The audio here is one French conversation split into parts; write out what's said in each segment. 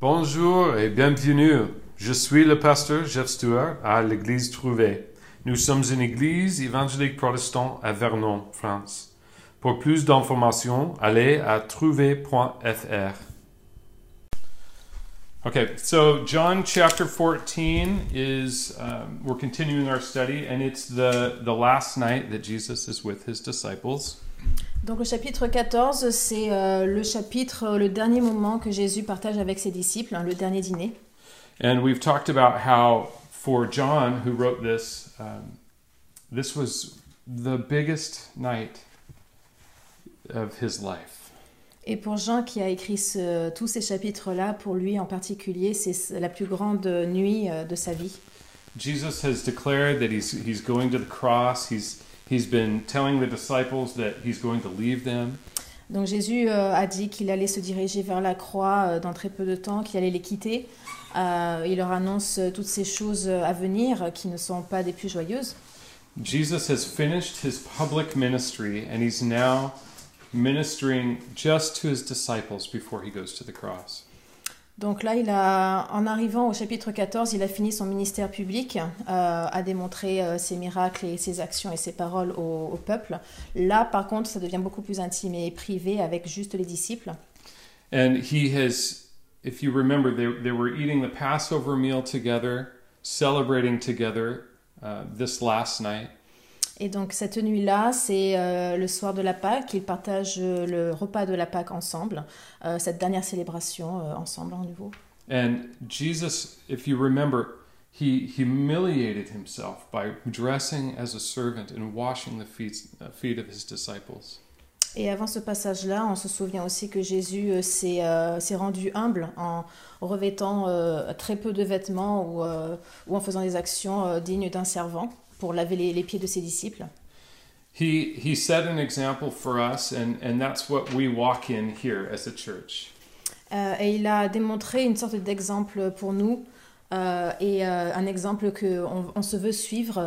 Bonjour et bienvenue. Je suis le pasteur Jeff Stewart à l'église Trouvé. Nous sommes une église évangélique protestante à Vernon, France. Pour plus d'informations, allez à trouvé.fr. Okay, so John chapter 14 is, um, we're continuing our study, and it's the, the last night that Jesus is with his disciples. Donc le chapitre 14, c'est euh, le chapitre, euh, le dernier moment que Jésus partage avec ses disciples, hein, le dernier dîner. And we've talked about how, for John, who wrote this, um, this was the biggest night of his life. Et pour Jean qui a écrit ce- tous ces chapitres-là, pour lui en particulier, c'est la plus grande nuit euh, de sa vie. Jesus has declared that he's, he's going to the cross. He's, he's been telling the disciples that he's going to leave them. Donc Jésus euh, a dit qu'il allait se diriger vers la croix euh, dans très peu de temps, qu'il allait les quitter. Euh, il leur annonce euh, toutes ces choses euh, à venir euh, qui ne sont pas des plus joyeuses. Jesus has finished his public ministry and he's now ministering just to his disciples before he goes to the cross. Donc là, il a, en arrivant au chapitre 14, il a fini son ministère public, euh, a démontré euh, ses miracles et ses actions et ses paroles au, au peuple. Là, par contre, ça devient beaucoup plus intime et privé avec juste les disciples. And he has, if you remember, they, they were eating the Passover meal together, celebrating together uh, this last night. Et donc cette nuit-là, c'est euh, le soir de la Pâque, ils partagent euh, le repas de la Pâque ensemble, euh, cette dernière célébration euh, ensemble en nouveau. And Jesus, if you remember, he humiliated himself by dressing as a servant and washing the feet, uh, feet of his disciples. Et avant ce passage-là, on se souvient aussi que Jésus s'est euh, s'est rendu humble en revêtant euh, très peu de vêtements ou, euh, ou en faisant des actions dignes d'un servant pour laver les, les pieds de ses disciples. He, he set an example for us, and, and that's what we walk in here as a church. Euh, et il a démontré une sorte d'exemple pour nous euh, et euh, un exemple qu'on on se veut suivre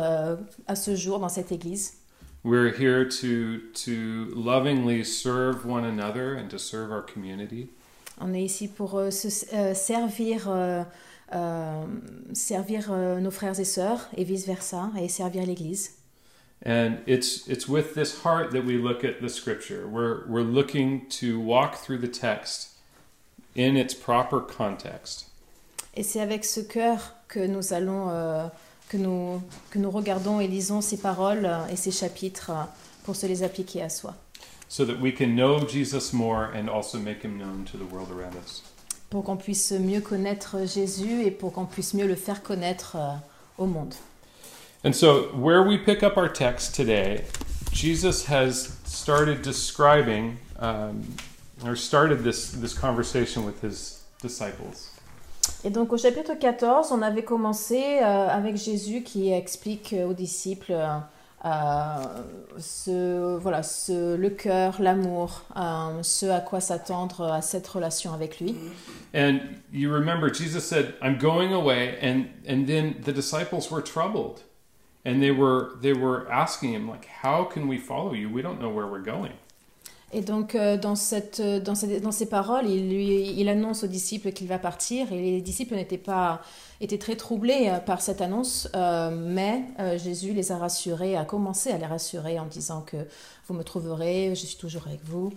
à ce jour dans cette église. We're here to, to lovingly serve one another and to serve our community. On est ici pour se servir, servir euh, nos frères et sœurs et vice-versa, et servir l'Église. And it's, it's with this heart that we look at the scripture. We're, we're looking to walk through the text in its proper context. Et c'est avec ce cœur que nous allons, euh, que, nous, que nous regardons et lisons ces paroles euh, et ces chapitres euh, pour se les appliquer à soi, so that we can know Jesus more and also make him known to the world around us. Pour qu'on puisse mieux connaître Jésus et pour qu'on puisse mieux le faire connaître euh, au monde. And so, where we pick up our text today, Jesus has started describing um, or started this, this conversation with his disciples. Et donc au chapitre 14, on avait commencé euh, avec Jésus qui explique euh, aux disciples euh, euh, ce, voilà, ce, le cœur, l'amour, euh, ce à quoi s'attendre à cette relation avec lui. And you remember, Jesus said, I'm going away. And, and then the disciples were troubled. And they were, they were asking him, like, how can we follow you? We don't know where we're going. Et donc euh, dans, cette, euh, dans, ces, dans ces paroles, il, lui, il annonce aux disciples qu'il va partir et les disciples n'étaient pas étaient très troublés euh, par cette annonce, euh, mais euh, Jésus les a rassurés, a commencé à les rassurer en disant que vous me trouverez, je suis toujours avec vous.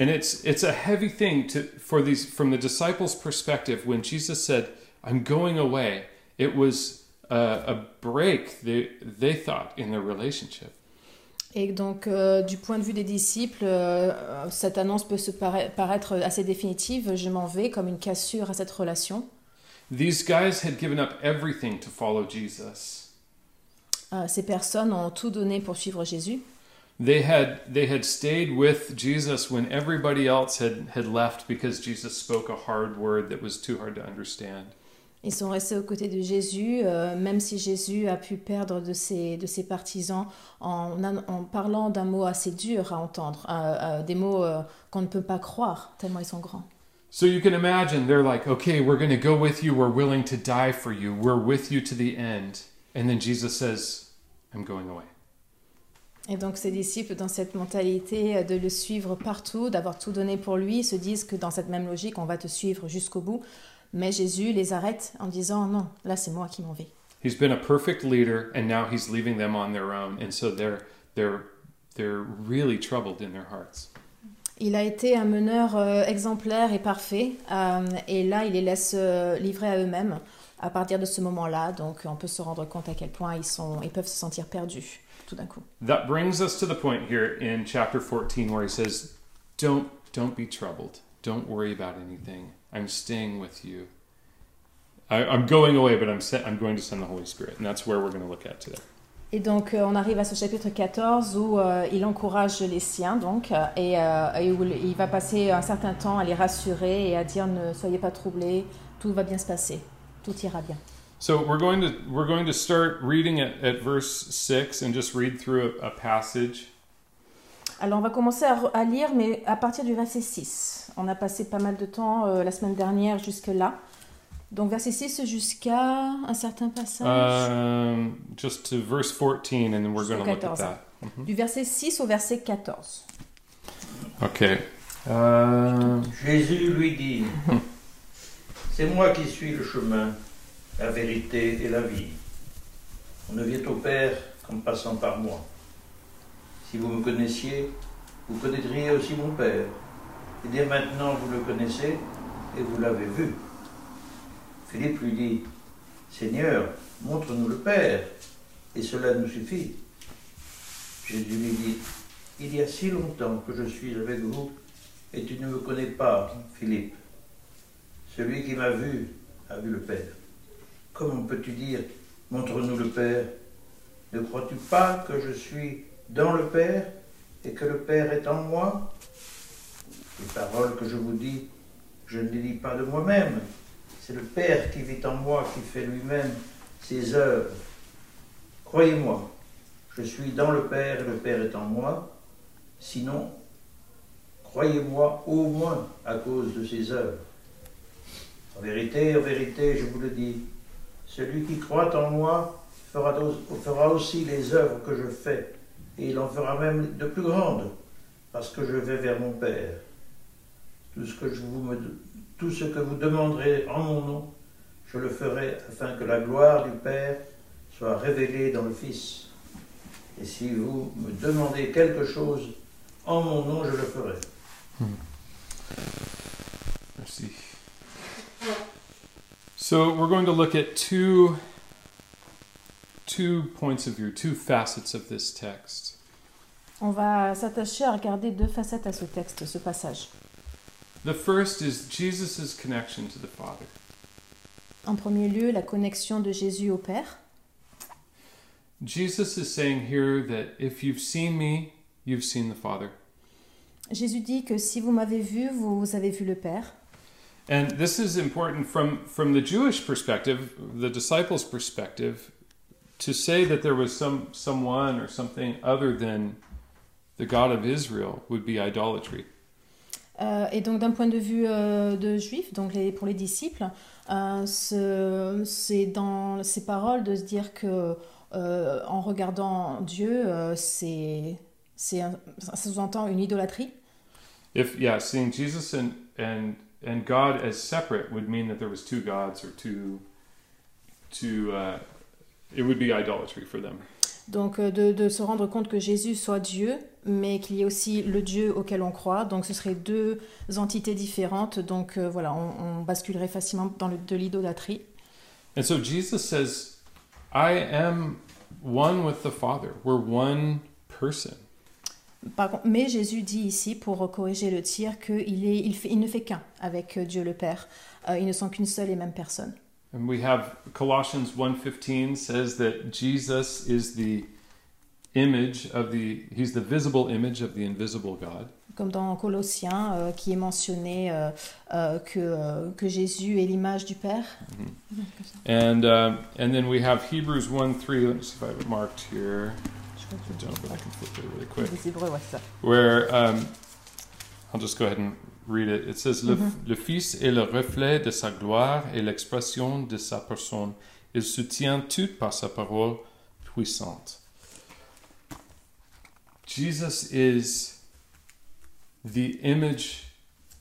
And it's it's a heavy thing to for these from the disciples' perspective when Jesus said, "I'm going away." It was a, a break they they thought in their relationship. Et donc, euh, du point de vue des disciples, euh, cette annonce peut se para- paraître assez définitive. Je m'en vais comme une cassure à cette relation. These guys had given up everything to follow Jesus. Euh, ces personnes ont tout donné pour suivre Jésus. They had they had stayed with Jesus when everybody else had had left because Jesus spoke a hard word that was too hard to understand. Ils sont restés aux côtés de Jésus, euh, même si Jésus a pu perdre de ses, de ses partisans en, en parlant d'un mot assez dur à entendre, euh, euh, des mots qu'on ne peut pas croire, tellement ils sont grands. So you can imagine they're like, "Okay, we're going to go with you. We're willing to die for you. We're with you to the end." And then Jesus says, "I'm going away." Et donc ces disciples, dans cette mentalité de le suivre partout, d'avoir tout donné pour lui, se disent que dans cette même logique, on va te suivre jusqu'au bout. Mais Jésus les arrête en disant non, là c'est moi qui m'en vais. He's been a perfect leader, and now he's leaving them on their own, and so they're they're they're really troubled in their hearts. Il a été un meneur euh, exemplaire et parfait, euh, et là il les laisse euh, livrer à eux-mêmes à partir de ce moment-là. Donc on peut se rendre compte à quel point ils, sont, ils peuvent se sentir perdus tout d'un coup. That brings us to the point here in chapter 14 where he says, "Don't don't be troubled. Don't worry about anything. I'm staying with you. I, I'm going away, but I'm se- I'm going to send the Holy Spirit, and that's where we're going to look at today." Et donc euh, on arrive à ce chapitre 14 où euh, il encourage les siens donc euh, et, euh, et où il va passer un certain temps à les rassurer et à dire ne soyez pas troublés, tout va bien se passer, tout ira bien. So we're going to we're going to start reading at, at verse six and just read through a, a passage. Alors on va commencer à, re- à lire mais à partir du verset 6. On a passé pas mal de temps euh, la semaine dernière jusque là. Donc verset 6 jusqu'à un certain passage. Um, just to verse 14, and then we're going to look at 14. that. Mhm. Du verset 6 au verset 14. Okay. Uh, Jésus lui dit, C'est moi qui suis le chemin, la vérité et la vie. On ne vient au Père qu'en passant par moi. Si vous me connaissiez, vous connaîtriez aussi mon Père. Et dès maintenant, vous le connaissez et vous l'avez vu. Philippe lui dit, Seigneur, montre-nous le Père, et cela nous suffit. Jésus lui dit, Il y a si longtemps que je suis avec vous, et tu ne me connais pas, Philippe. Celui qui m'a vu a vu le Père. Comment peux-tu dire, montre-nous le Père? Ne crois-tu pas que je suis dans le Père et que le Père est en moi Les paroles que je vous dis, je ne les dis pas de moi-même. C'est le Père qui vit en moi, qui fait lui-même ses œuvres. Croyez-moi, je suis dans le Père et le Père est en moi. Sinon, croyez-moi au moins à cause de ses œuvres. En vérité, en vérité, je vous le dis, celui qui croit en moi fera, fera aussi les œuvres que je fais, et il en fera même de plus grandes, parce que je vais vers mon Père. Tout ce que, vous me, tout ce que vous demanderez en mon nom, je le ferai afin que la gloire du Père soit révélée dans le Fils. Et si vous me demandez quelque chose en mon nom, je le ferai. Merci. So we're going to look at two two points of view, two facets of this text. On va s'attacher à regarder deux facettes à ce texte, ce passage. The first is Jesus' connection to the Father. En premier lieu, la connexion de Jésus au Père. Jesus is saying here that if you've seen me, you've seen the Father. Jésus dit que si vous m'avez vu, vous avez vu le Père. And this is important from, from the Jewish perspective, the disciples' perspective, to say that there was some someone or something other than the God of Israel would be idolatry. Euh, et donc d'un point de vue euh, de juif, donc les- pour les disciples, euh, ce- c'est dans ces paroles de se dire que euh, en regardant Dieu, euh, c'est ça sous-entend une idolâtrie. If yeah, seeing Jesus and and and God as separate would mean that there was two gods or two two uh, it would be idolatry for them. Donc euh, de, de se rendre compte que Jésus soit Dieu, mais qu'il y ait aussi le Dieu auquel on croit. Donc ce seraient deux entités différentes. Donc euh, voilà, on, on basculerait facilement dans le, de l'idolâtrie. And so Jesus says, I am one with the Father. We're one person. Par mais Jésus dit ici, pour corriger le tir, qu'il il il ne fait qu'un avec euh, Dieu le Père. Euh, ils ne sont qu'une seule et même personne. And we have Colossians 1:15 says that Jesus is the image of the he's the visible image of the invisible God. Comme dans Colossiens, euh, qui est mentionné euh, euh, que, euh, que Jésus est l'image du Père. And um, and then we have Hebrews 1:3. Let me see if I have it marked here. Je crois I don't, but I can flip it really quick. Hébreux, ouais, ça. where um, I'll just go ahead and read it. It says, le, Mhm. le Fils est le reflet de sa gloire et l'expression de sa personne. Il soutient tout par sa parole puissante. Jesus is the image,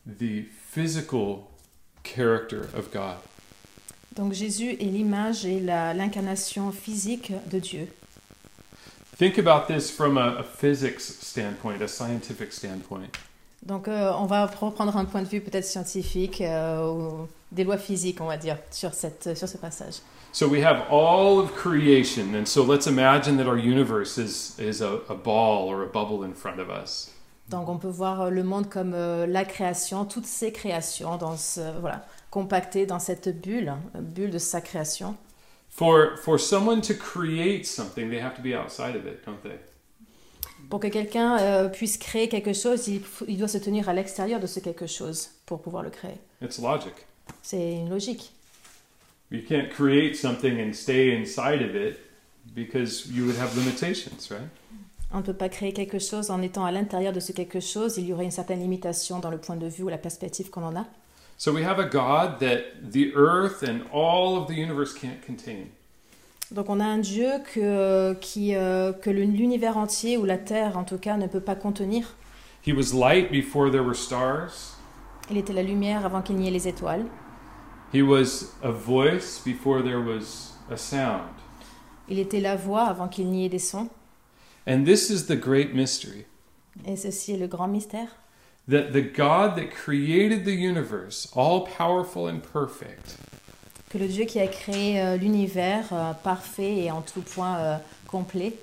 the physical character of God. Donc Jésus est l'image et la- l'incarnation physique de Dieu. Think about this from a, a physics standpoint, a scientific standpoint. Donc euh, on va reprendre un point de vue peut-être scientifique euh, ou des lois physiques, on va dire, sur, cette, sur ce passage. So we have all of creation, and so let's imagine that our universe is, is a, a ball or a bubble in front of us. Donc on peut voir euh, le monde comme euh, la création, toutes ces créations, dans ce, voilà, compactées dans cette bulle, bulle de sa création. For, for someone to create something, they have to be outside of it, don't they? Pour que quelqu'un euh, puisse créer quelque chose, il, doit se tenir à l'extérieur de ce quelque chose pour pouvoir le créer. It's logic. C'est une logique. You can't create something and stay inside of it because you would have limitations, right? On ne peut pas créer quelque chose en étant à l'intérieur de ce quelque chose. Il y aurait une certaine limitation dans le point de vue ou la perspective qu'on en a. So we have a God that the earth and all of the universe can't contain. Donc on a un Dieu que, qui, euh, que l'univers entier, ou la Terre en tout cas, ne peut pas contenir. He was light before there were stars. Il était la lumière avant qu'il n'y ait les étoiles. He was a voice before there was a sound. Il était la voix avant qu'il n'y ait des sons. And this is the great mystery Et ceci est le grand mystère. that the God that created the universe, all powerful and perfect, Que le Dieu qui a créé euh, l'univers euh, parfait et en tout point euh, complet,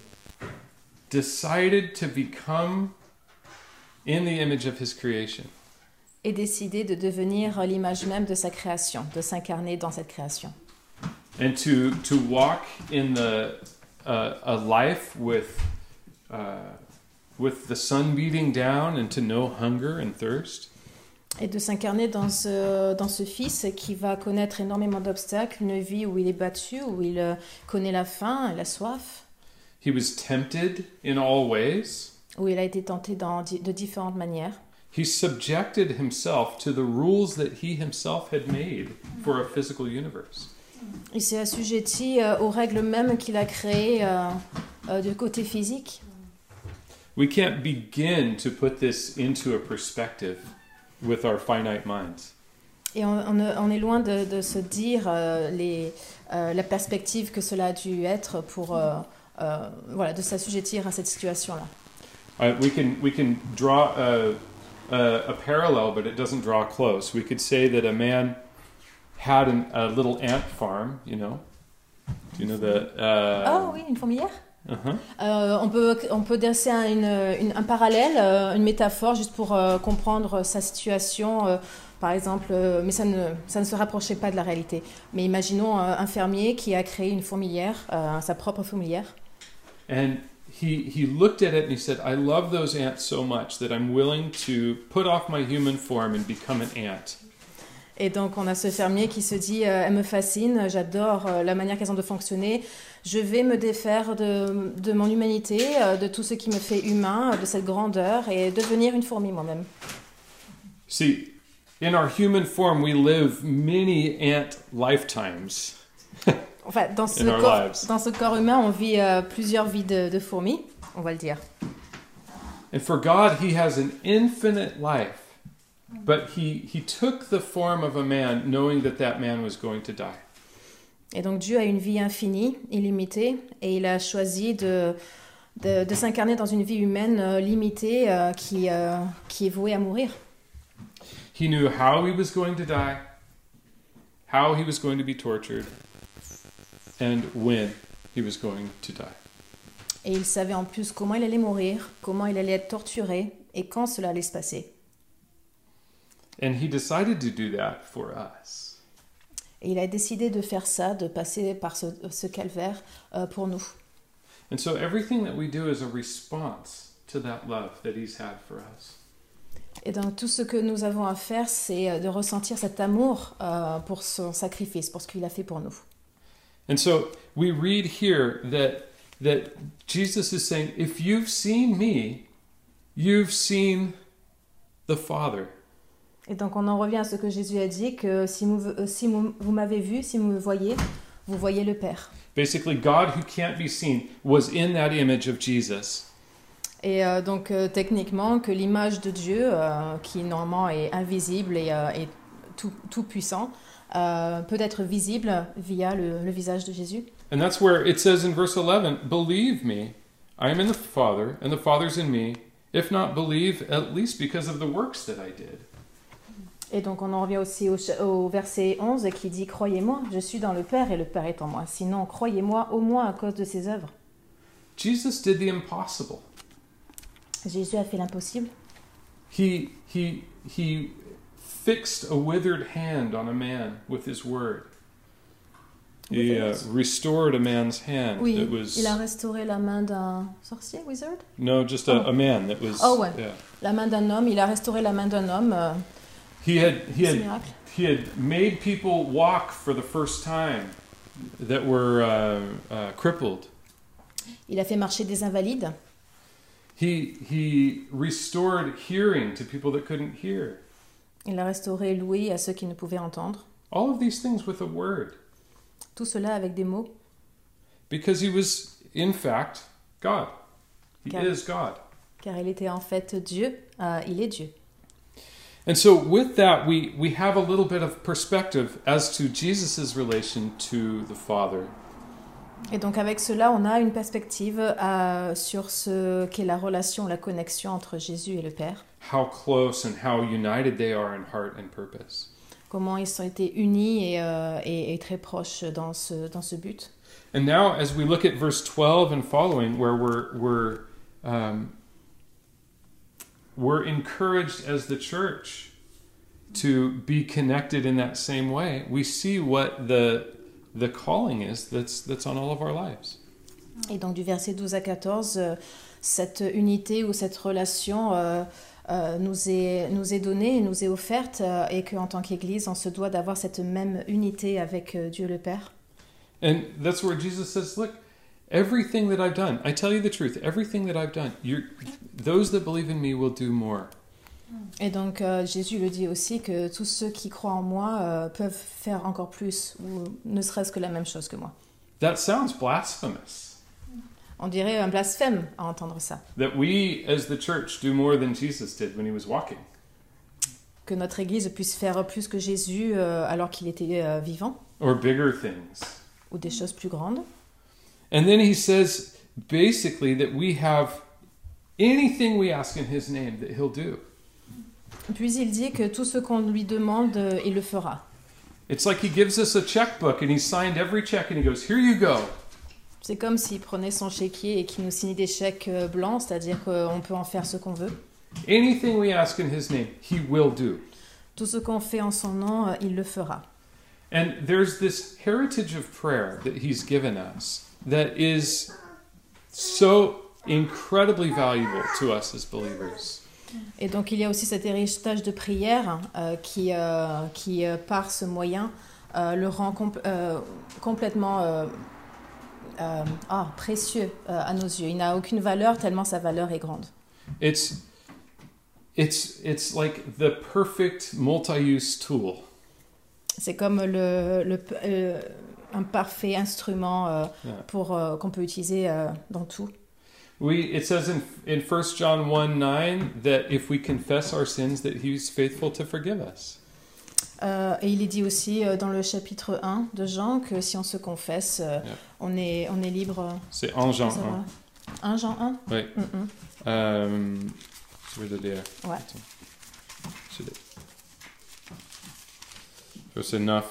decided to become in the image of his creation. ait décidé de devenir l'image même de sa création, de s'incarner dans cette création. and to to walk in the uh, a life with uh, with the sun beating down and to know hunger and thirst Et de s'incarner dans ce, dans ce fils qui va connaître énormément d'obstacles, une vie où il est battu, où il euh, connaît la faim et la soif, he was tempted in all ways où il a été tenté dans, de différentes manières. he subjected himself to the rules that he himself had made for a physical universe Il s'est assujetti euh, aux règles mêmes qu'il a créées euh, euh, du côté physique. we can't begin to put this into a perspective with our finite minds Et on, on est- loin de, de se dire euh, les, euh, la perspective que cela a dû être pour euh, euh, voilà, de s'assujettir à cette situation-là. Uh, we can we can draw a, a, a parallel, but it doesn't draw close. We could say that a man had an, a little ant farm. You know, do you know the? Uh, Ah oui, une fourmilière? Uh-huh. Euh, on, peut, on peut dresser un, une- une- un parallèle, euh, une métaphore, juste pour euh, comprendre sa situation. euh, par exemple, mais ça ne, ça ne se rapprochait pas de la réalité. Mais imaginons un fermier qui a créé une fourmilière, sa propre fourmilière. And he he looked at it and he said, "I love those ants so much that I'm willing to put off my human form and become an ant." Et donc on a ce fermier qui se dit, elle me fascine, j'adore la manière qu'elles ont de fonctionner, je vais me défaire de, de mon humanité, euh, de tout ce qui me fait humain, euh, de cette grandeur, et devenir une fourmi moi-même. See, in our human form, we live many ant lifetimes. Enfin, dans ce, corps, dans ce corps humain, on vit euh, plusieurs vies de, de fourmis, on va le dire. And for God, He has an infinite life. But he, he took the form of a man, knowing that that man was going to die. Et donc Dieu a une vie infinie, illimitée, et il a choisi de, de, de s'incarner dans une vie humaine euh, limitée euh, qui, euh, qui est vouée à mourir. He knew how he was going to die, how he was going to be tortured, and when he was going to die. Et il savait en plus comment il allait mourir, comment il allait être torturé, et quand cela allait se passer. And he decided to do that for us. Et il a décidé de faire ça, de passer par ce, ce calvaire euh, pour nous. And so everything that we do is a response to that love that he's had for us. Et donc tout ce que nous avons à faire, c'est euh, de ressentir cet amour euh, pour son sacrifice, pour ce qu'il a fait pour nous. And so we read here that that Jesus is saying, if you've seen me, you've seen the Father. Et donc on en revient à ce que Jésus a dit, que si, vous, euh, si vous, vous m'avez vu, si vous me voyez, vous voyez le Père. Basically, God who can't be seen was in that image of Jesus. Et euh, donc euh, techniquement, que l'image de Dieu, euh, qui normalement est invisible et, euh, et tout, tout puissant euh, peut être visible via le, le visage de Jésus. And that's where it says in verse 11, Believe me, I am in the Father, and the Father's in me. If not believe, at least because of the works that I did. Et donc on en revient aussi au, au verset 11 qui dit Croyez-moi, je suis dans le Père et le Père est en moi. Sinon, croyez-moi au moins à cause de ses œuvres. Jesus did the impossible. Jésus a fait l'impossible. He he he fixed a withered hand on a man with his word. He uh, restored a man's hand Oui, that was il a restauré la main d'un sorcier, wizard? No, just a, Oh. a man that was. Oh, ouais. yeah. La main d'un homme, il a restauré la main d'un homme. euh, He had he c'est had miracle. he had made people walk for the first time that were uh, uh, crippled. Il a fait marcher des invalides. He he restored hearing to people that couldn't hear. Il a restauré l'ouïe à ceux qui ne pouvaient entendre. All of these things with a word, Tout cela avec des mots, because he was in fact God. He Car- is God. car il était en fait Dieu. euh, il est Dieu. And so, with that, we, we have a little bit of perspective as to Jesus' relation to the Father. Et donc avec cela, on a une perspective euh, sur ce qu'est la relation, la connexion entre Jésus et le Père. How close and how united they are in heart and purpose. Comment ils ont été unis et, euh, et- et très proches dans ce, dans ce but. And now, as we look at verse 12 and following, where we're, we're, um, we're encouraged as the church to be connected in that same way, we see what the, the calling is that's, that's on all of our lives. Et donc du verset 12 à 14, euh, cette unité ou cette relation euh, euh, nous, est, nous est donnée, nous est offerte, euh, et qu'en tant qu'Église, on se doit d'avoir cette même unité avec euh, Dieu le Père. And that's where Jesus says, Look, everything that I've done, I tell you the truth, everything that I've done, those that believe in me will do more. Et donc euh, Jésus le dit aussi que tous ceux qui croient en moi euh, peuvent faire encore plus, ou ne serait-ce que la même chose que moi. That sounds blasphemous. On dirait un blasphème à entendre ça. That we as the church do more than Jesus did when he was walking. Que notre Église puisse faire plus que Jésus euh, alors qu'il était euh, vivant, Or bigger things. ou des choses plus grandes. And then he says basically that we have anything we ask in his name that he'll do. Puis il dit que tout ce qu'on lui demande, euh, il le fera. It's like he gives us a checkbook and he signed every check and he goes, Here you go. C'est comme s'il prenait son chéquier et qu'il nous signe des chèques euh, blancs, c'est-à-dire qu'on peut en faire ce qu'on veut. Anything we ask in his name, he will do. Tout ce qu'on fait en son nom, euh, il le fera. And there's this heritage of prayer that he's given us that is so incredibly valuable to us as believers. Et donc il y a aussi cet héritage de prière euh, qui, euh, qui euh, par ce moyen, le rend compl- complètement ah, précieux à nos yeux. Il n'a aucune valeur tellement sa valeur est grande. It's it's it's like the perfect multi-use tool. C'est comme le, le- un parfait instrument euh, Yeah. pour euh, qu'on peut utiliser euh, dans tout. We it says in in 1 John 1 9 that if we confess our sins that he's faithful to forgive us. Euh, et il est dit aussi euh, dans le chapitre 1 de Jean que si on se confesse, euh, Yeah. on, est, on est libre. C'est en Jean ça 1. va 1 Jean 1 Oui. Mhm. Euh, je vais le lire. Ouais. Verset 9.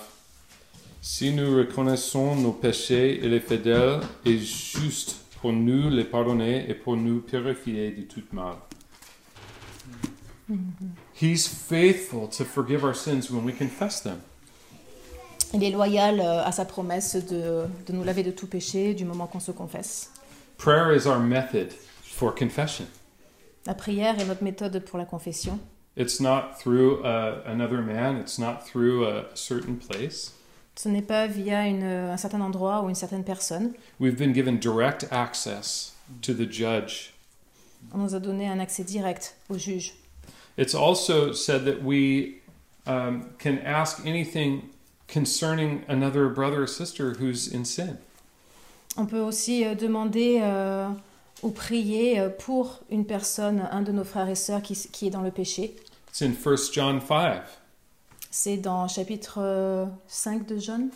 Si nous reconnaissons nos péchés, il est fidèle et juste pour nous les pardonner et pour nous purifier de tout mal. He's faithful to forgive our sins when we confess them. Il est loyal euh, à sa promesse de, de nous laver de tout péché du moment qu'on se confesse. Prayer is our method for confession. La prière est notre méthode pour la confession. It's not through uh, another man, it's not through a certain place. Ce n'est pas via une- un certain endroit ou une certaine personne. We've been given direct access to the judge. On nous a donné un accès direct au juge. It's also said that we um, can ask anything concerning another brother or sister who's in sin. On peut aussi euh, demander euh, ou prier euh, pour une personne, un de nos frères et sœurs qui, qui est dans le péché. It's in 1 John 5. C'est dans chapitre euh, 5 de Jean?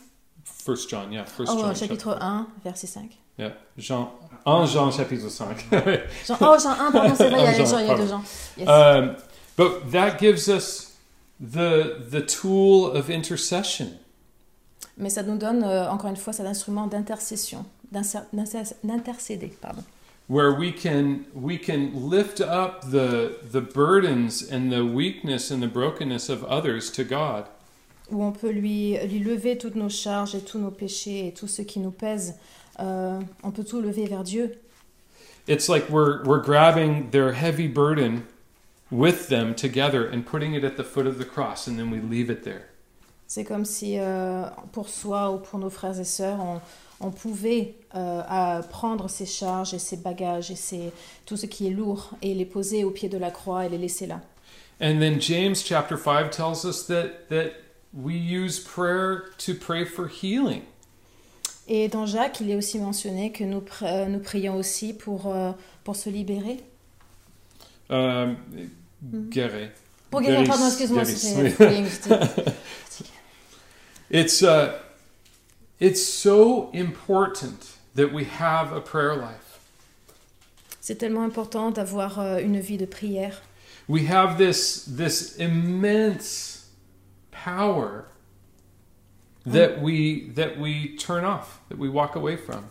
First John, yeah, First Oh, John. chapitre 1, verset 5. Yeah, Jean, 1 Jean chapitre 5. Jean, oh, Jean 1, pardon, c'est vrai, il y a, Jean, Jean, il y a deux. Jean. Yes. um, but that gives us the the tool of intercession. Mais ça nous donne, euh, encore une fois, cet instrument d'intercession, d'intercéder, pardon. Where we can we can lift up the the burdens and the weakness and the brokenness of others to God. Où on peut lui, lui lever toutes nos charges et tous nos péchés et tout ce qui nous pèse. Euh, on peut tout lever vers Dieu. It's like we're we're grabbing their heavy burden with them together and putting it at the foot of the cross and then we leave it there. C'est comme si euh, pour soi ou pour nos frères et sœurs, on, on pouvait euh, à prendre ces charges et ces bagages et ces, tout ce qui est lourd et les poser au pied de la croix et les laisser là. And then James chapter 5 tells us that that we use prayer to pray for healing. Et dans Jacques, il est aussi mentionné que nous, pr- euh, nous prions aussi pour, euh, pour se libérer. Um, guérir. Pour guérir, pardon, excuse-moi, j'étais- It's uh, it's so important that we have a prayer life. C'est tellement important d'avoir euh, une vie de prière. We have this this immense power that we that we turn off, that we walk away from.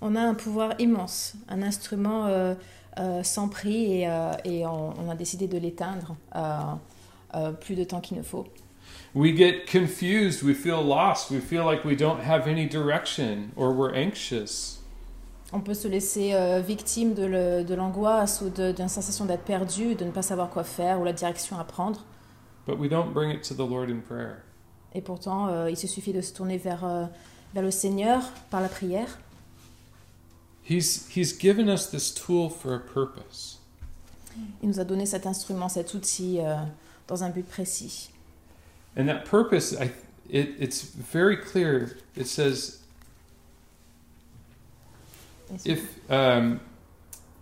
On a un pouvoir immense, un instrument euh, euh, sans prix et, euh, et on, on a décidé de l'éteindre euh, euh, plus de temps qu'il ne faut. We get confused, we feel lost, we feel like we don't have any direction or we're anxious. On peut se laisser euh, victime de de l'angoisse ou de- d'une sensation d'être perdu, de ne pas savoir quoi faire ou la direction à prendre. But we don't bring it to the Lord in prayer. Et pourtant, euh, il se suffit de se tourner vers, euh, vers le Seigneur par la prière. He's he's given us this tool for a purpose. Il nous a donné cet instrument, cet outil euh, dans un but précis. And that purpose, I, it, it's very clear. It says, if, um,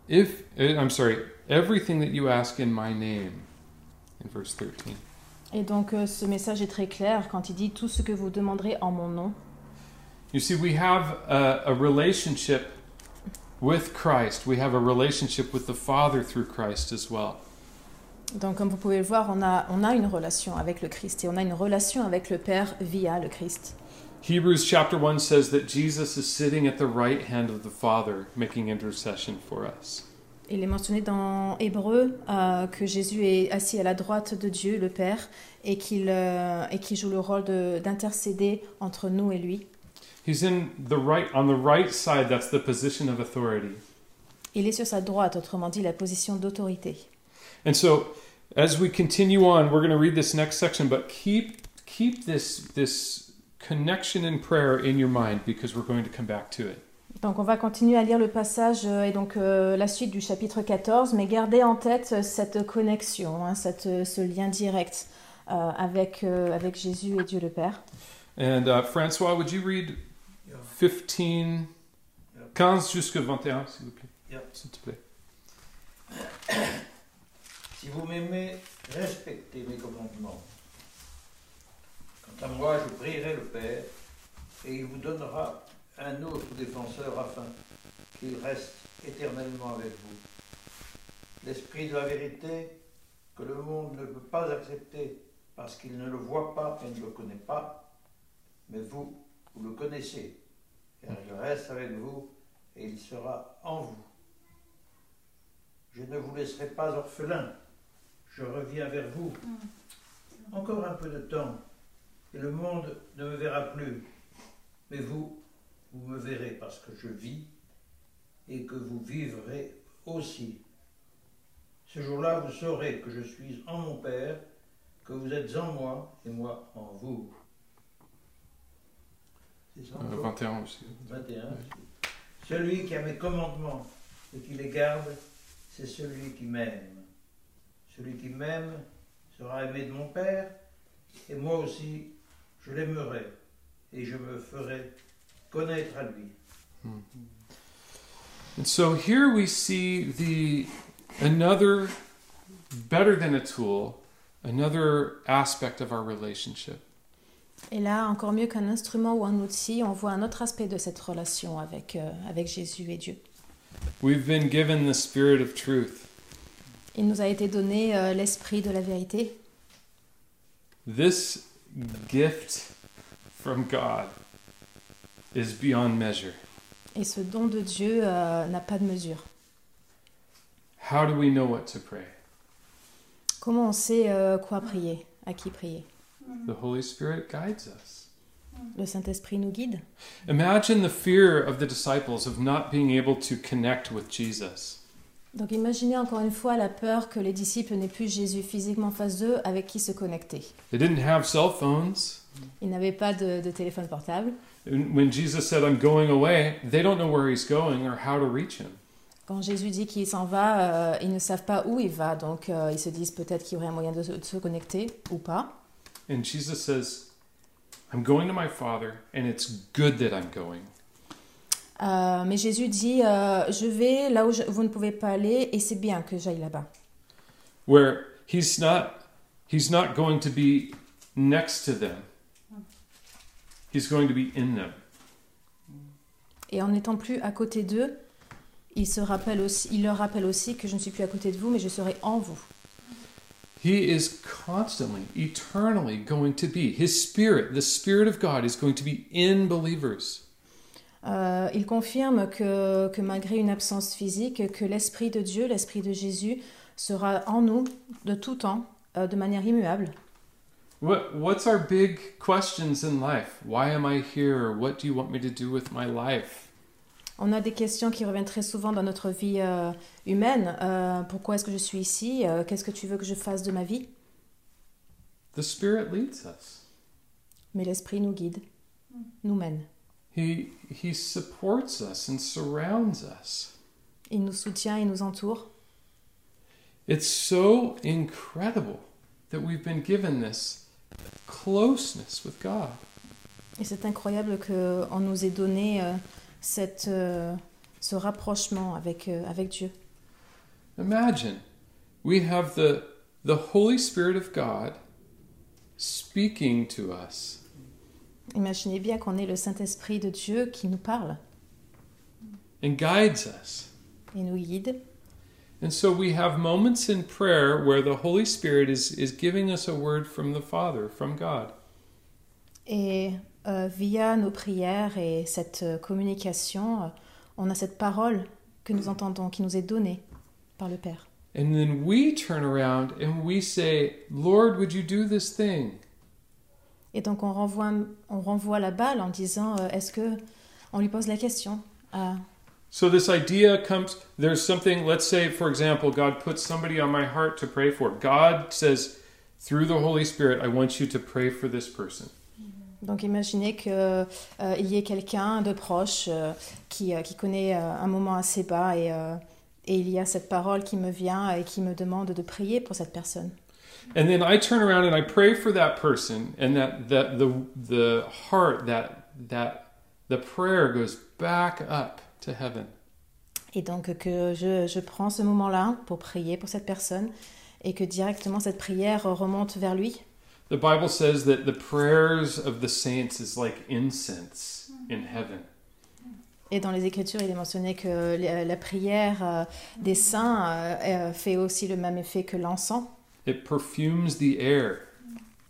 if, uh, I'm sorry, everything that you ask in my name, in verse 13. Et donc euh, ce message est très clair quand il dit tout ce que vous demanderez en mon nom. You see, we have a, a relationship with Christ. We have a relationship with the Father through Christ as well. Donc comme vous pouvez le voir, on a, on a une relation avec le Christ et on a une relation avec le Père via le Christ. Hebrews chapter 1 says that Jesus is sitting at the right hand of the Father, making intercession for us. Il est mentionné dans Hébreu euh, que Jésus est assis à la droite de Dieu, le Père, et qu'il euh, et qu'il joue le rôle de- d'intercéder entre nous et lui. He's in the right on the right side, that's the position of authority. Il est sur sa droite, autrement dit la position d'autorité. And so as we continue on, we're going to read this next section, but keep keep this this connection in prayer in your mind because we're going to come back to it. Donc on va continuer à lire le passage euh, et donc euh, la suite du chapitre 14, mais gardez en tête euh, cette connexion, hein, cette, euh, ce lien direct euh, avec, euh, avec Jésus et Dieu le Père. And uh, Francois, would you read 15 15 jusqu'à 21 s'il vous plaît. Yeah. S'il te plaît. Si vous m'aimez, respectez mes commandements. Quant à moi, je prierai le Père, et il vous donnera un autre défenseur afin qu'il reste éternellement avec vous. L'Esprit de la vérité que le monde ne peut pas accepter parce qu'il ne le voit pas et ne le connaît pas, mais vous, vous le connaissez, car il reste avec vous et il sera en vous. Je ne vous laisserai pas orphelin, je reviens vers vous. Encore un peu de temps, et le monde ne me verra plus, mais vous, vous me verrez parce que je vis et que vous vivrez aussi. Ce jour-là, vous saurez que je suis en mon Père, que vous êtes en moi et moi en vous. C'est ça Euh, encore 21 aussi. 21. Celui qui a mes commandements et qui les garde, c'est celui qui m'aime. Celui qui m'aime sera aimé de mon Père, et moi aussi, je l'aimerai, et je me ferai connaître à lui. And so here we see the another better than a tool, another aspect of our relationship. Et là, encore mieux qu'un instrument ou un outil, on voit un autre aspect de cette relation avec, euh, avec Jésus et Dieu. We've been given the Spirit of truth. Il nous a été donné euh, l'esprit de la vérité. This gift from God is beyond measure. Et ce don de Dieu euh, n'a pas de mesure. How do we know what to pray? Comment on sait euh, quoi prier? À qui prier? The Holy Spirit guides us. Le Saint-Esprit nous guide. Imagine the fear of the disciples of not being able to connect with Jesus. Donc imaginez encore une fois la peur que les disciples n'aient plus Jésus physiquement en face d'eux avec qui se connecter. They didn't have cell phones. Ils n'avaient pas de, de téléphone portable. And When Jesus said, I'm going away, they don't know where he's going or how to reach him. Quand Jésus dit qu'il s'en va, euh, ils ne savent pas où il va, donc euh, ils se disent peut-être qu'il y aurait un moyen de se, de se connecter ou pas. And Jesus says, I'm going to my Father, and it's good that I'm going. Euh, mais Jésus dit, euh, je vais là où je- vous ne pouvez pas aller et c'est bien que j'aille là-bas. Where he's not he's not going to be next to them. He's going to be in them. Et en n'étant plus à côté d'eux, il, se rappelle aussi, il leur rappelle aussi que je ne suis plus à côté de vous, mais je serai en vous. He is constantly, eternally going to be. His spirit, the spirit of God, is going to be in believers. Euh, il confirme que, que malgré une absence physique, que l'Esprit de Dieu, l'Esprit de Jésus, sera en nous de tout temps, euh, de manière immuable. What what's our big questions in life? Why am I here? What do you want me to do with my life? On a des questions qui reviennent très souvent dans notre vie euh, humaine. Pourquoi est-ce que je suis ici? Qu'est-ce que tu veux que je fasse de ma vie? The spirit leads us. Mais l'Esprit nous guide, nous mène. He he supports us and surrounds us. Il nous soutient, il nous entoure. It's so incredible that we've been given this closeness with God. Et c'est incroyable qu'on nous ait donné euh, cette, euh, ce rapprochement avec, euh, avec Dieu. Imagine we have the the Holy Spirit of God speaking to us. Imaginez bien qu'on ait le Saint-Esprit de Dieu qui nous parle and guides us. et nous guide. And so we have moments in prayer where the Holy Spirit is, is giving us a word from the Father, from God. Et euh, via nos prières et cette euh, communication, euh, on a cette parole que nous entendons, qui nous est donnée par le Père. And then we turn around and we say, Lord, would you do this thing? Et donc on renvoie, on renvoie la balle en disant, euh, est-ce que on lui pose la question Ah, So this idea comes, there's something, let's say, for example, God puts somebody on my heart to pray for. God says, through the Holy Spirit, I want you to pray for this person. Donc imaginez qu'il y ait quelqu'un de proche euh, qui, euh, qui connaît euh, un moment assez bas et, euh, et il y a cette parole qui me vient et qui me demande de prier pour cette personne. And then I turn around and I pray for that person, and that, that the, the heart, that, that the prayer goes back up to heaven. Et donc que je, je prends ce moment-là pour prier pour cette personne et que directement cette prière remonte vers lui. The Bible says that the prayers of the saints is like incense in heaven. Et dans les Écritures, il est mentionné que la, la prière euh, des saints euh, euh, fait aussi le même effet que l'encens. It perfumes the air.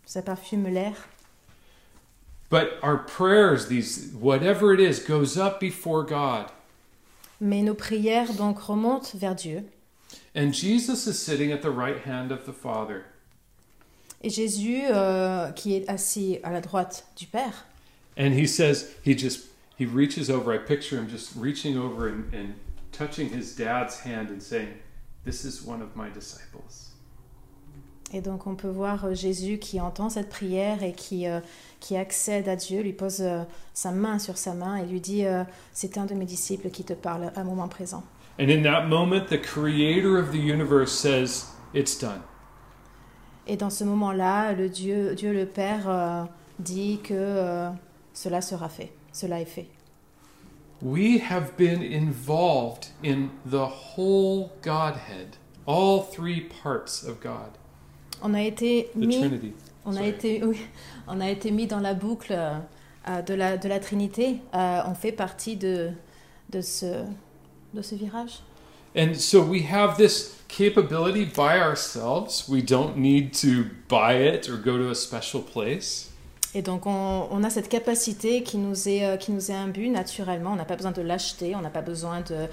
Ça parfume l'air. But our prayers, these whatever it is, goes up before God. Mais nos prières donc remontent vers Dieu. And Jesus is sitting at the right hand of the Father. Et Jésus, euh, qui est assis à la droite du Père, And he says, he just, he reaches over. I picture him just reaching over and, and touching his dad's hand and saying, This is one of my disciples. Et donc on peut voir euh, Jésus qui entend cette prière et qui, euh, qui accède à Dieu, lui pose euh, sa main sur sa main et lui dit euh, C'est un de mes disciples qui te parle à un moment présent. And in that moment, the creator of the universe says, It's done. Et dans ce moment-là, le Dieu, Dieu le Père dit que cela sera fait, cela est fait. We have been involved in the whole Godhead, all three parts of God. On a été the mis, Trinity. on a été, oui, on a été mis dans la boucle euh, euh, de la de la Trinité. Euh, on fait partie de de ce de ce virage. And so we have this capability by ourselves. We don't need to buy it or go to a special place. Et donc on, on a cette capacité qui nous est euh, qui nous est imbue naturellement. On n'a pas besoin de l'acheter, on n'a pas besoin de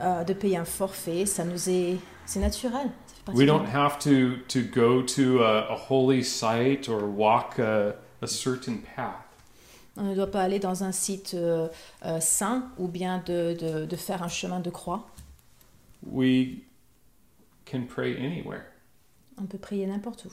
euh, de payer un forfait. Ça nous est c'est naturel. We don't have to, to go to a, a holy site or walk a, a certain path. On ne doit pas aller dans un site euh, euh, saint ou bien de, de, de faire un chemin de croix. We can pray anywhere. On peut prier n'importe où.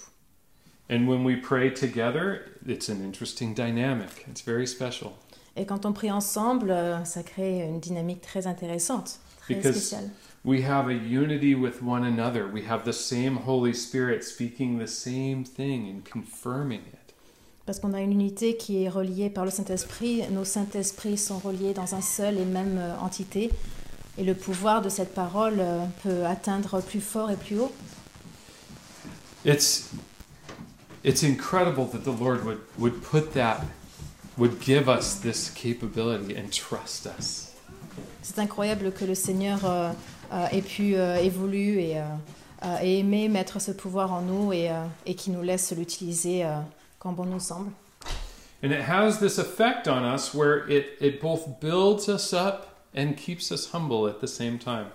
And when we pray together, it's an interesting dynamic. It's very special. Et quand on prie ensemble, euh, ça crée une dynamique très intéressante, très Because- spéciale. We have a unity with one another. We have the same Holy Spirit speaking the same thing and confirming it. Parce qu'on a une unité qui est reliée par le Saint-Esprit. Nos Saint-Esprits sont reliés dans un seul et même euh, entité. Et le pouvoir de cette parole euh, peut atteindre plus fort et plus haut. It's it's incredible that the Lord would, would put that would give us this capability and trust us. C'est incroyable que le Seigneur euh, euh, ait pu euh, évoluer et, et aimer mettre ce pouvoir en nous et, et qui nous laisse l'utiliser quand bon nous semble. And it has this effect on us where it, it both builds us up and keeps us humble at the same time.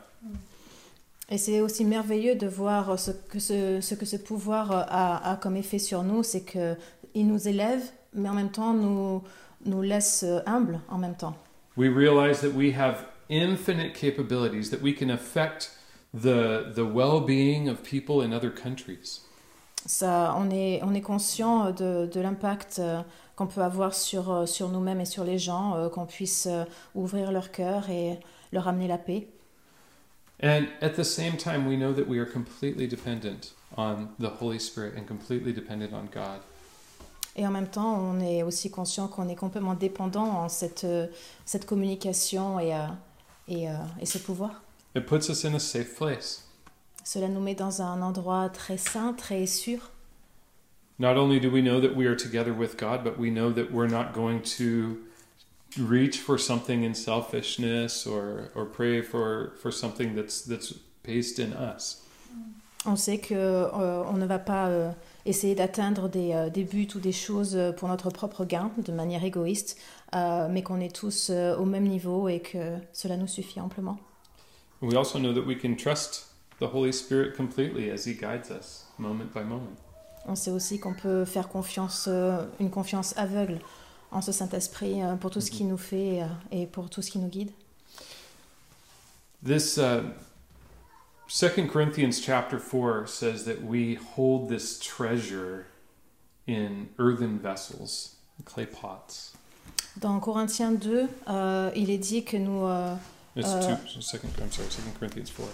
Et c'est aussi merveilleux de voir ce que ce, ce que ce pouvoir a, a comme effet sur nous, c'est que il nous élève, mais en même temps nous, nous laisse humbles en même temps. We realize that we have infinite capabilities, that we can affect the, the well being of people in other countries. Ça, on, est, on est conscient de, de l'impact euh, qu'on peut avoir sur, euh, sur nous-mêmes et sur les gens, euh, qu'on puisse euh, ouvrir leur cœur et leur amener la paix. And at the same time, we know that we are completely dependent on the Holy Spirit and completely dependent on God. Et en même temps, on est aussi conscient qu'on est complètement dépendant en cette, euh, cette communication et, euh, et, euh, et ce pouvoir. It puts us in a safe place. Cela nous met dans un endroit très sain, très sûr. Not only do we know that we are together with God, but we know that we're not going to reach for something in selfishness or, or pray for, for something that's, that's based in us. On sait que euh, on ne va pas euh, essayer d'atteindre des, euh, des buts ou des choses pour notre propre gain de manière égoïste, euh, mais qu'on est tous euh, au même niveau et que cela nous suffit amplement. And we also know that we can trust the Holy Spirit completely as He guides us moment by moment. On sait aussi qu'on peut faire confiance, euh, une confiance aveugle en ce Saint-Esprit euh, pour tout ce qui nous fait et pour tout ce qui nous guide. This uh, 2 Corinthians chapter 4 says that we hold this treasure in earthen vessels, clay pots. Dans Corinthiens 2, euh, il est dit que nous... euh, It's Uh, two, second, I'm sorry, 2 Corinthians 4.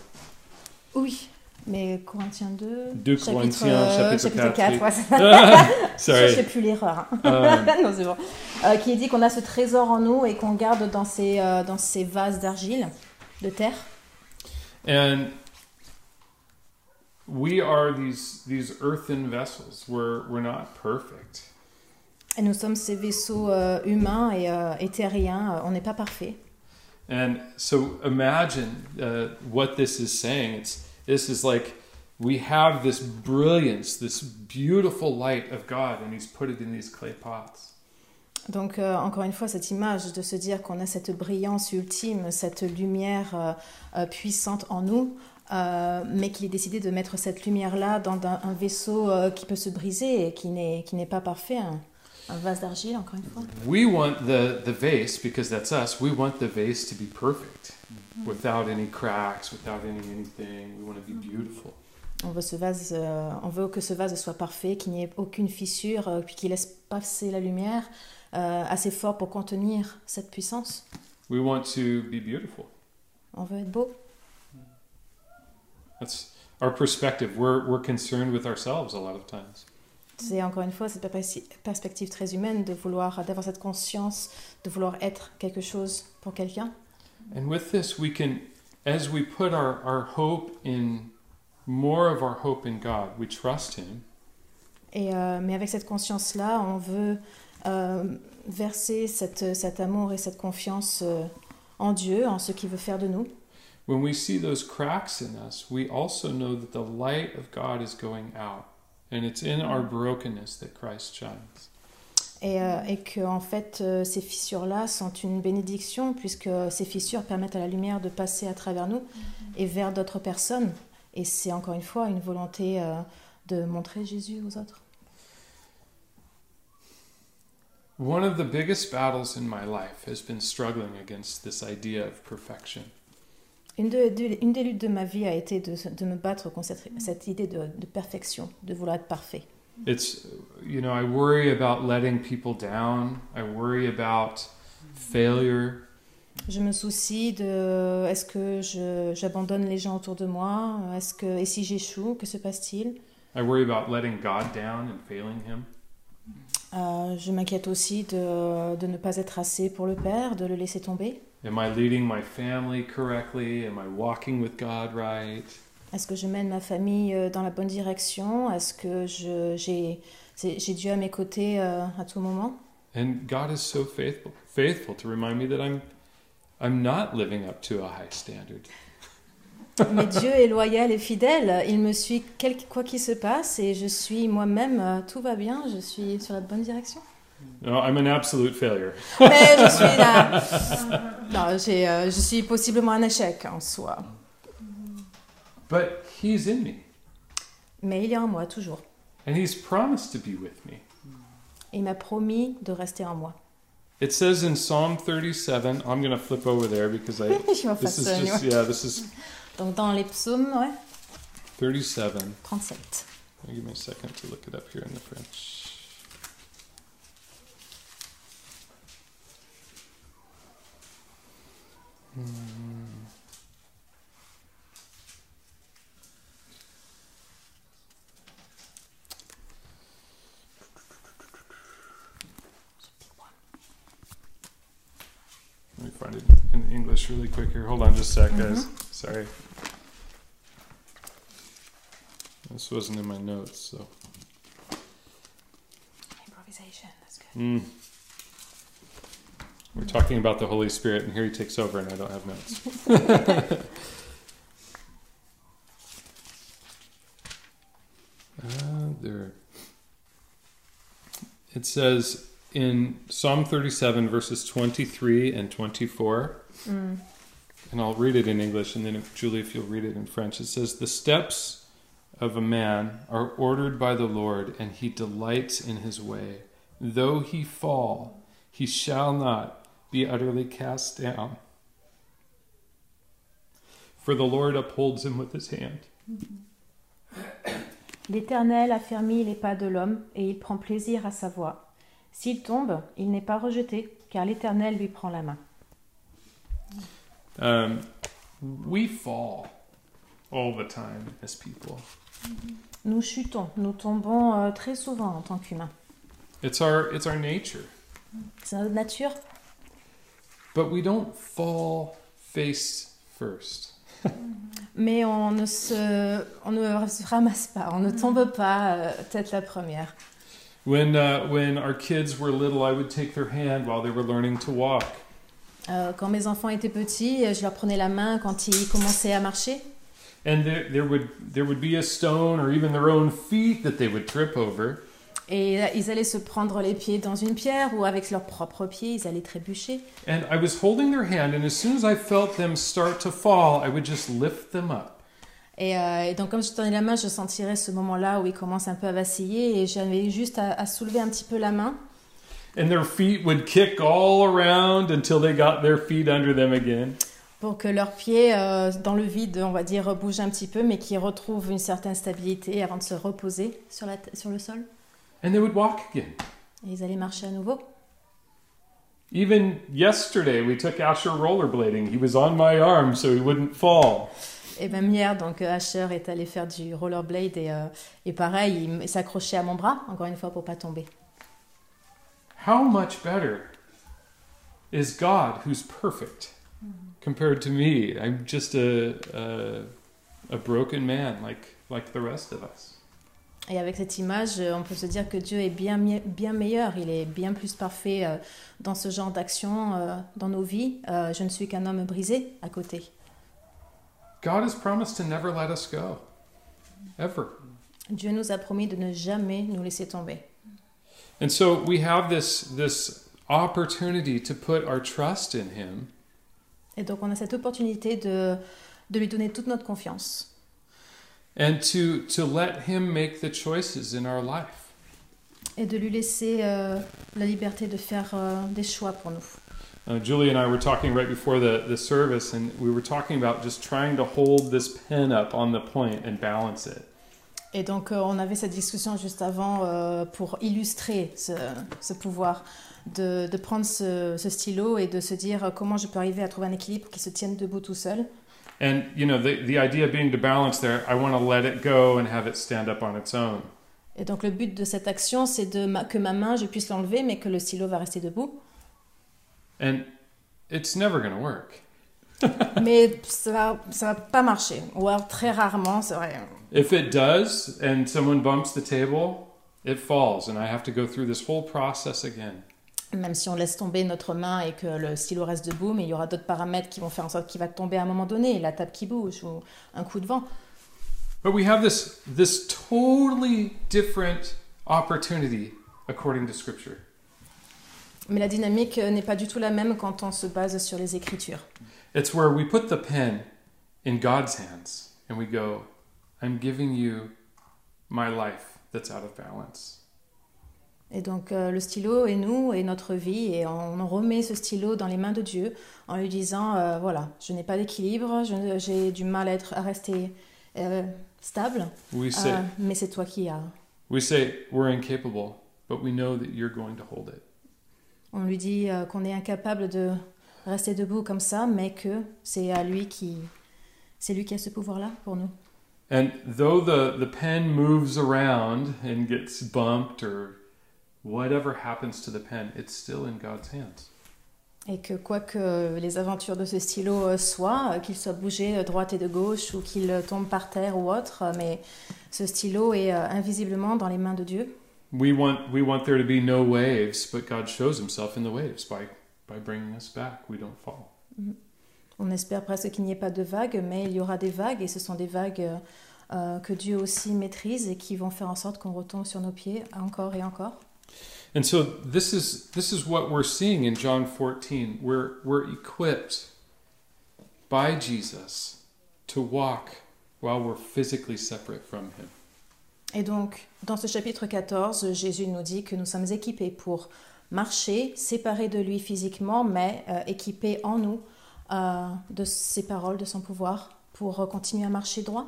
oui, mais Corinthiens 2... 2 chapitre, Corinthiens, euh, chapitre 4, 4, oui. ouais, c'est ça. Je sorry. sais plus l'erreur. hein. Um, non, c'est bon. Euh, qui dit qu'on a ce trésor en nous et qu'on garde dans ces, euh, dans ces vases d'argile, de terre. and we are these these earthen vessels. We're we're not perfect. Et nous sommes ces vaisseaux euh, humains et, euh, et terriens. On n'est pas parfaits. And so imagine uh, what this is saying. It's this is like we have this brilliance, this beautiful light of God, and He's put it in these clay pots. Donc, euh, encore une fois, cette image de se dire qu'on a cette brillance ultime, cette lumière euh, euh, puissante en nous, euh, mais qu'il est décidé de mettre cette lumière-là dans un, un vaisseau euh, qui peut se briser et qui n'est qui n'est pas parfait, un, un vase d'argile, encore une fois. We want the the vase because that's us. We want the vase to be perfect, without any cracks, without any anything. We want to be beautiful. On veut, ce vase, euh, on veut que ce vase soit parfait, qu'il n'y ait aucune fissure, euh, puis qu'il laisse passer la lumière euh, assez fort pour contenir cette puissance. We want to be beautiful. On veut être beau. That's our perspective. We're we're concerned with ourselves a lot of times. C'est encore une fois cette perspective- très humaine de vouloir, d'avoir cette conscience, de vouloir être quelque chose pour quelqu'un. And with this, we can, as we put our, our hope in more of our hope in God, we trust Him. Et, euh, mais avec cette conscience-là, on veut euh, verser cette, cet amour et cette confiance euh, en Dieu, en ce qu'il veut faire de nous. When we see those cracks in us, we also know that the light of God is going out. And it's in our brokenness that Christ shines. Et, euh, et que en fait, euh, ces fissures-là sont une bénédiction, puisque ces fissures permettent à la lumière de passer à travers nous et vers d'autres personnes. Et c'est encore une fois une volonté euh, de montrer Jésus aux autres. One of the biggest battles in my life has been struggling against this idea of perfection. Une, de- de- une des luttes de ma vie a été de, de me battre contre cette, cette idée de, perfection, de vouloir être parfait. It's, you know, I worry about letting people down, I worry about failure. Je me soucie de est-ce que j'abandonne les gens autour de moi? Est-ce que et si j'échoue, que se passe-t-il? I worry about letting God down and failing Him. Euh, Je m'inquiète aussi de, de ne pas être assez pour le Père, de le laisser tomber. Am I leading my family correctly? Am I walking with God right? Est-ce que je mène ma famille euh, dans la bonne direction? Est-ce que j'ai Dieu à mes côtés euh, à tout moment? And God is so faithful, faithful to remind me that I'm, I'm not living up to a high standard. Mais Dieu est loyal et fidèle. Il me suit quel- quoi qu'il se passe et je suis moi-même, euh, tout va bien, je suis sur la bonne direction. No, I'm an absolute failure. Mais je suis là. Non, j'ai, euh, je suis possiblement un échec en soi. But He's in me, Mais il est en moi toujours. and He's promised to be with me. Il m'a promis de rester en moi. It says in Psalm 37, I'm going to flip over there because I. This is just, yeah, this is Donc dans les psaumes, ouais, 37. 37. Give me a second to look it up here in the French. Hmm. Let me find it in English really quick here. Hold on just a sec, guys. Sorry. This wasn't in my notes, so. Improvisation, that's good. Mm. We're talking about the Holy Spirit, and here he takes over, and I don't have notes. uh, there. It says in Psalm 37, verses 23 and 24, Mm. And I'll read it in English, and then if, Julie, if you'll read it in French, it says, The steps of a man are ordered by the Lord, and he delights in his way. Though he fall, he shall not be utterly cast down. For the Lord upholds him with his hand. Mm-hmm. L'Éternel affermit les pas de l'homme et il prend plaisir à sa voix. S'il tombe, il n'est pas rejeté, car l'Éternel lui prend la main. Um, we fall all the time as people. Nous chutons, nous tombons euh, très souvent en tant qu'humains. It's our it's our nature. C'est notre nature, But we don't fall face first. mais on ne se, on ne se ramasse pas, on ne tombe pas euh, tête la première. When uh, when our kids were little, I would take their hand while they were learning to walk. Euh, quand mes enfants étaient petits, je leur prenais la main quand ils commençaient à marcher. And there, there would there would be a stone or even their own feet that they would trip over. Et ils allaient se prendre les pieds dans une pierre ou avec leurs propres pieds, ils allaient trébucher. And I was holding their hand, and as soon as I felt them start to fall, I would just lift them up. Et, euh, et donc comme je tenais la main, je sentirais ce moment-là où ils commencent un peu à vaciller et j'avais juste à, à soulever un petit peu la main. And their feet would kick all around until they got their feet under them again. pour que leurs pieds, euh, dans le vide, on va dire, bougent un petit peu, mais qu'ils retrouvent une certaine stabilité avant de se reposer sur, la sur le sol. And they would walk again. Et ils allaient marcher à nouveau. Even yesterday, we took Asher rollerblading. He was on my arm so he wouldn't fall. Et même hier, donc euh, Asher est allé faire du rollerblade et, euh, et pareil, il s'accrochait à mon bras, encore une fois, pour pas tomber. How much better is God who's perfect compared to me? I'm just a, a, a broken man like, like the rest of us. Et avec cette image, euh, on peut se dire que Dieu est bien, mi- bien meilleur, il est bien plus parfait euh, dans ce genre d'action euh, dans nos vies. Je ne suis qu'un homme brisé à côté. God has promised to never let us go. Ever. Dieu nous a promis de ne jamais nous laisser tomber. And so we have this this opportunity to put our trust in him Et donc on a cette opportunité de, de lui donner toute notre confiance and to to let him make the choices in our life. et de lui laisser euh, la liberté de faire euh, des choix pour nous. Uh, Julie and I were talking right before the, the service, and we were talking about just trying to hold this pen up on the point and balance it. Et donc, euh, on avait cette discussion juste avant euh, pour illustrer ce, ce pouvoir de, de prendre ce, ce stylo et de se dire euh, comment je peux arriver à trouver un équilibre qui se tienne debout tout seul. And, you know, the, the idea being to balance there, I want to let it go and have it stand up on its own. Et donc, le but de cette action, c'est de ma- que ma main, je puisse l'enlever, mais que le stylo va rester debout. And it's never going to work. Mais ça va, ça va pas marcher. Ou alors, très rarement, c'est vrai. If it does and someone bumps the table, it falls, and I have to go through this whole process again. Même si on laisse tomber notre main et que le stylo reste debout, mais il y aura d'autres paramètres qui vont faire en sorte qu'il va tomber à un moment donné, la table qui bouge ou un coup de vent. But we have this, this totally different opportunity according to Scripture. Mais la dynamique n'est pas du tout la même quand on se base sur les Écritures. It's where we put the pen in God's hands and we go, I'm giving you my life that's out of balance. Et donc euh, le stylo est nous et notre vie, et on remet ce stylo dans les mains de Dieu en lui disant, euh, voilà, je n'ai pas d'équilibre, j'ai du mal à, être, à rester euh, stable, We say, mais c'est toi qui as. we say we're incapable, but we know that you're going to hold it. On lui dit qu'on est incapable de rester debout comme ça, mais que c'est à lui qui, c'est lui qui a ce pouvoir-là pour nous. And though the, the pen moves around and gets bumped or whatever happens to the pen, it's still in God's hands. Et que quoi que les aventures de ce stylo soient, euh, qu'il soit bougé de droite et de gauche ou qu'il tombe par terre ou autre, euh, mais ce stylo est euh, invisiblement dans les mains de Dieu. We want, we want there to be no waves, but God shows himself in the waves by, by bringing us back. We don't fall. On espère presque qu'il n'y ait pas de vagues, mais il y aura des vagues et ce sont des vagues euh, que Dieu aussi maîtrise et qui vont faire en sorte qu'on retombe sur nos pieds encore et encore. And so this is this is what we're seeing in John 14. We're we're equipped by Jesus to walk while we're physically separate from him. Et donc, dans ce chapitre 14, Jésus nous dit que nous sommes équipés pour marcher, séparés de lui physiquement, mais euh, équipés en nous euh, de ses paroles, de son pouvoir, pour euh, continuer à marcher droit.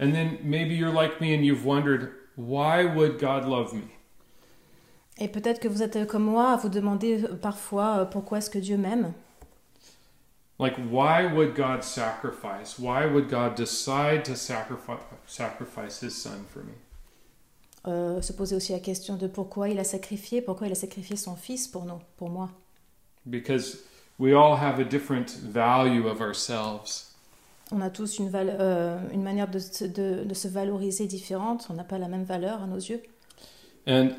And then maybe you're like me and you've wondered, why would God love me? Et peut-être que vous êtes comme moi à vous demander parfois pourquoi est-ce que Dieu m'aime? Like why would God sacrifice? Why would God decide to sacrifice sacrifice his son for me? Euh, Se poser aussi la question de pourquoi il a sacrifié, pourquoi il a sacrifié son fils pour nous, pour moi. Because we all have a different value of ourselves. On a tous une, euh, une manière de, se- de- de se valoriser différente, on n'a pas la même valeur à nos yeux. And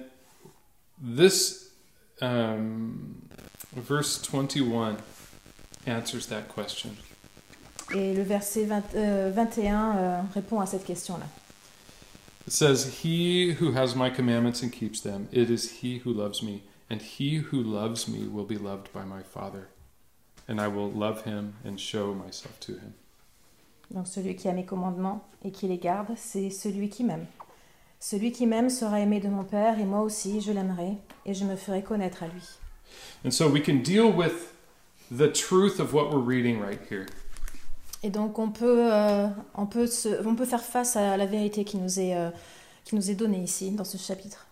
this um, verse 21 answers that question. Et le verset 20 euh, 21 euh, répond à cette question-là. It says, He who has my commandments and keeps them, it is he who loves me, and he who loves me will be loved by my Father, and I will love him and show myself to him. Donc celui qui a mes commandements et qui les garde, c'est celui qui m'aime. Celui qui m'aime sera aimé de mon Père, et moi aussi je l'aimerai, et je me ferai connaître à lui. And so we can deal with the truth of what we're reading right here. Et donc on peut, euh, on peut, se- on peut faire face à la vérité qui nous est, euh, qui nous est donnée ici, dans ce chapitre.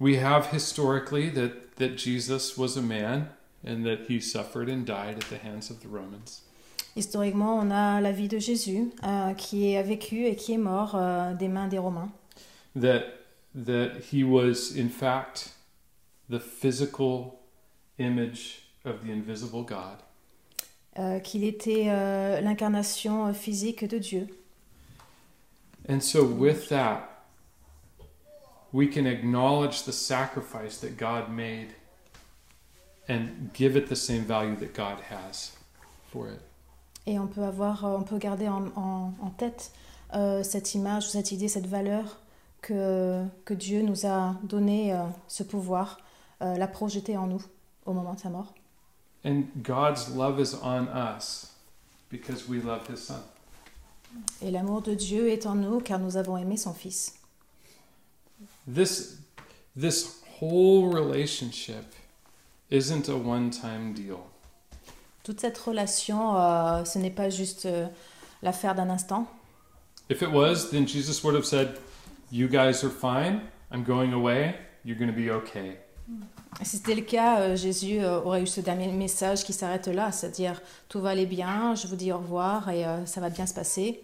We have historically that, that Jesus was a man and that he suffered and died at the hands of the Romans. Historiquement, on a la vie de Jésus, euh, qui a vécu et qui est mort euh, des mains des Romains. That, that he was, in fact, the physical image of the invisible God. Euh, qu'il était euh, l'incarnation euh, physique de Dieu. And so, with that, we can acknowledge the sacrifice that God made and give it the same value that God has for it. Et on peut avoir, euh, on peut garder en, en- en tête euh, cette image, cette idée, cette valeur que, que Dieu nous a donné euh, ce pouvoir, euh, la projeter en nous au moment de sa mort. And God's love is on us because we love his son. Et l'amour de Dieu est en nous car nous avons aimé son Fils. This this whole relationship isn't a one-time deal. Toute cette relation, euh, ce n'est pas juste euh, l'affaire d'un instant. If it was, then Jesus would have said, "You guys are fine. I'm going away. You're going to be okay." Si c'était le cas, euh, Jésus euh, aurait eu ce dernier message qui s'arrête là, c'est-à-dire tout va aller bien, je vous dis au revoir et euh, ça va bien se passer,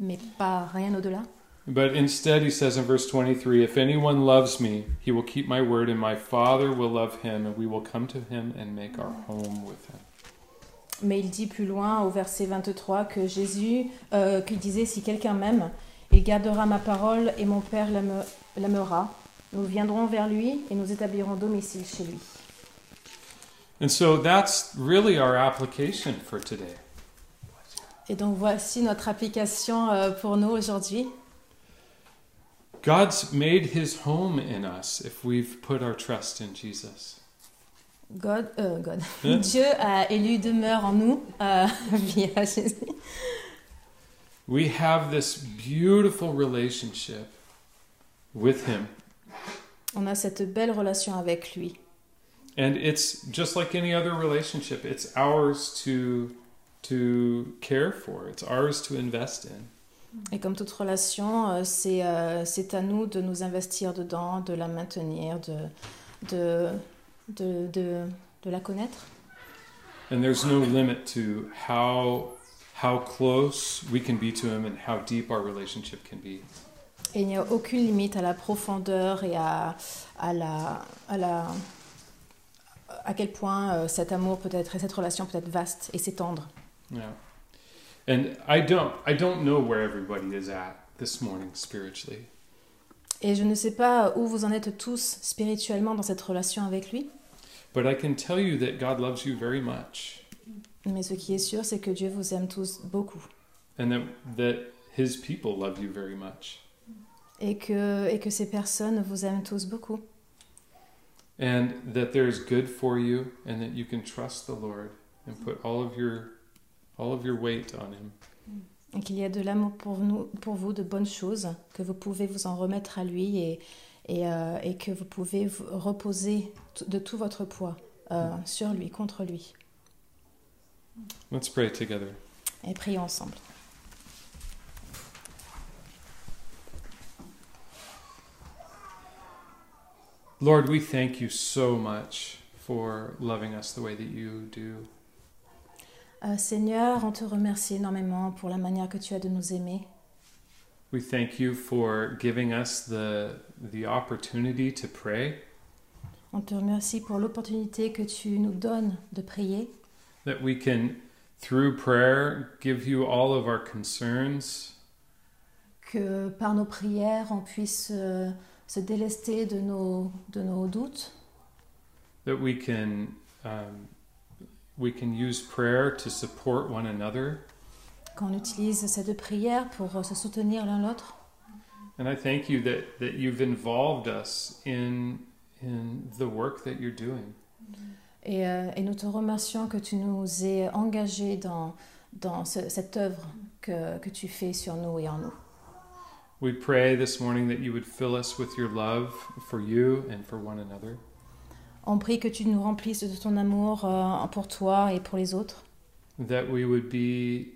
mais pas rien au-delà. But instead, he says in verse 23 If anyone loves me, he will keep my word, and my Father will love him, and we will come to him and make our home with him. Mais il dit plus loin au verset 23 que Jésus, euh, qu'il disait si quelqu'un m'aime, il gardera ma parole et mon Père l'aime- l'aimera. Nous viendrons vers lui et nous établirons domicile chez lui. And so that's really our application for today. Et donc voici notre application euh, pour nous aujourd'hui. God's made his home in us if we've put our trust in Jesus. God, euh, God. Hein? Dieu a élu demeure en nous euh, via Jésus. We have this beautiful relationship with him. On a cette belle relation avec lui. And it's just like any other relationship, it's ours to to care for. It's ours to invest in. Et comme toute relation, euh, c'est euh, c'est à nous de nous investir dedans, de la maintenir, de, de, de, de, de la connaître. And there's no limit to how how close we can be to him and how deep our relationship can be. Et il n'y a aucune limite à la profondeur et à, à, la, à, la, à quel point euh, cet amour peut être et cette relation peut être vaste et s'étendre. Yeah. And I don't I don't know where everybody is at this morning spiritually. Et je ne sais pas où vous en êtes tous spirituellement dans cette relation avec lui, But I can tell you that God loves you very much mais ce qui est sûr, c'est que Dieu vous aime tous beaucoup and that that his people love you very much. Et que, et que ces personnes vous aiment tous beaucoup. And that there is good for you and that you can trust the Lord and put all of your all of your weight on him. Et qu'il y a de l'amour pour, nous, pour vous, de bonnes choses, que vous pouvez vous en remettre à lui et, et, euh, et que vous pouvez vous reposer de tout votre poids euh, sur lui, contre lui. Let's pray together. Et prions ensemble. Lord, we thank you so much for loving us the way that you do. Euh, Seigneur, on te remercie énormément pour la manière que tu as de nous aimer. We thank you for giving us the the opportunity to pray, On te remercie pour l'opportunité que tu nous donnes de prier, that we can through prayer give you all of our concerns, que par nos prières, on puisse euh, se délester de nos, de nos doutes, that we can um, we can use prayer to support one another. qu'on utilise cette prière pour se soutenir l'un l'autre. And I thank you that, that you've involved us in in the work that you're doing. Et, euh, et nous te remercions que tu nous aies engagés dans, dans ce- cette œuvre que, que tu fais sur nous et en nous. We pray this morning that you would fill us with your love for you and for one another. On prie que tu nous remplisses de ton amour euh, pour toi et pour les autres, that we would be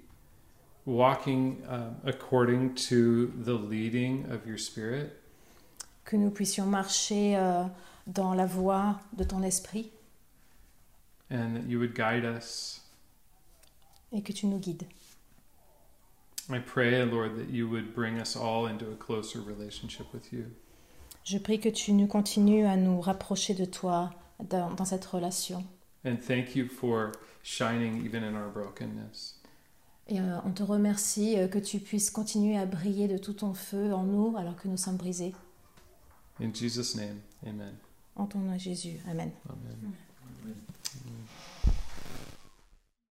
walking uh, according to the leading of your spirit que nous puissions marcher euh, dans la voie de ton esprit and that you would guide us. et que tu nous guides. I pray, Lord, that you would bring us all into a closer relationship with you. Je prie que tu nous continues à nous rapprocher de toi dans, dans cette relation. And thank you for shining even in our brokenness. Et euh, on te remercie euh, que tu puisses continuer à briller de tout ton feu en nous alors que nous sommes brisés. In Jesus' name, amen. En ton nom, Jésus. Amen. Amen. Amen.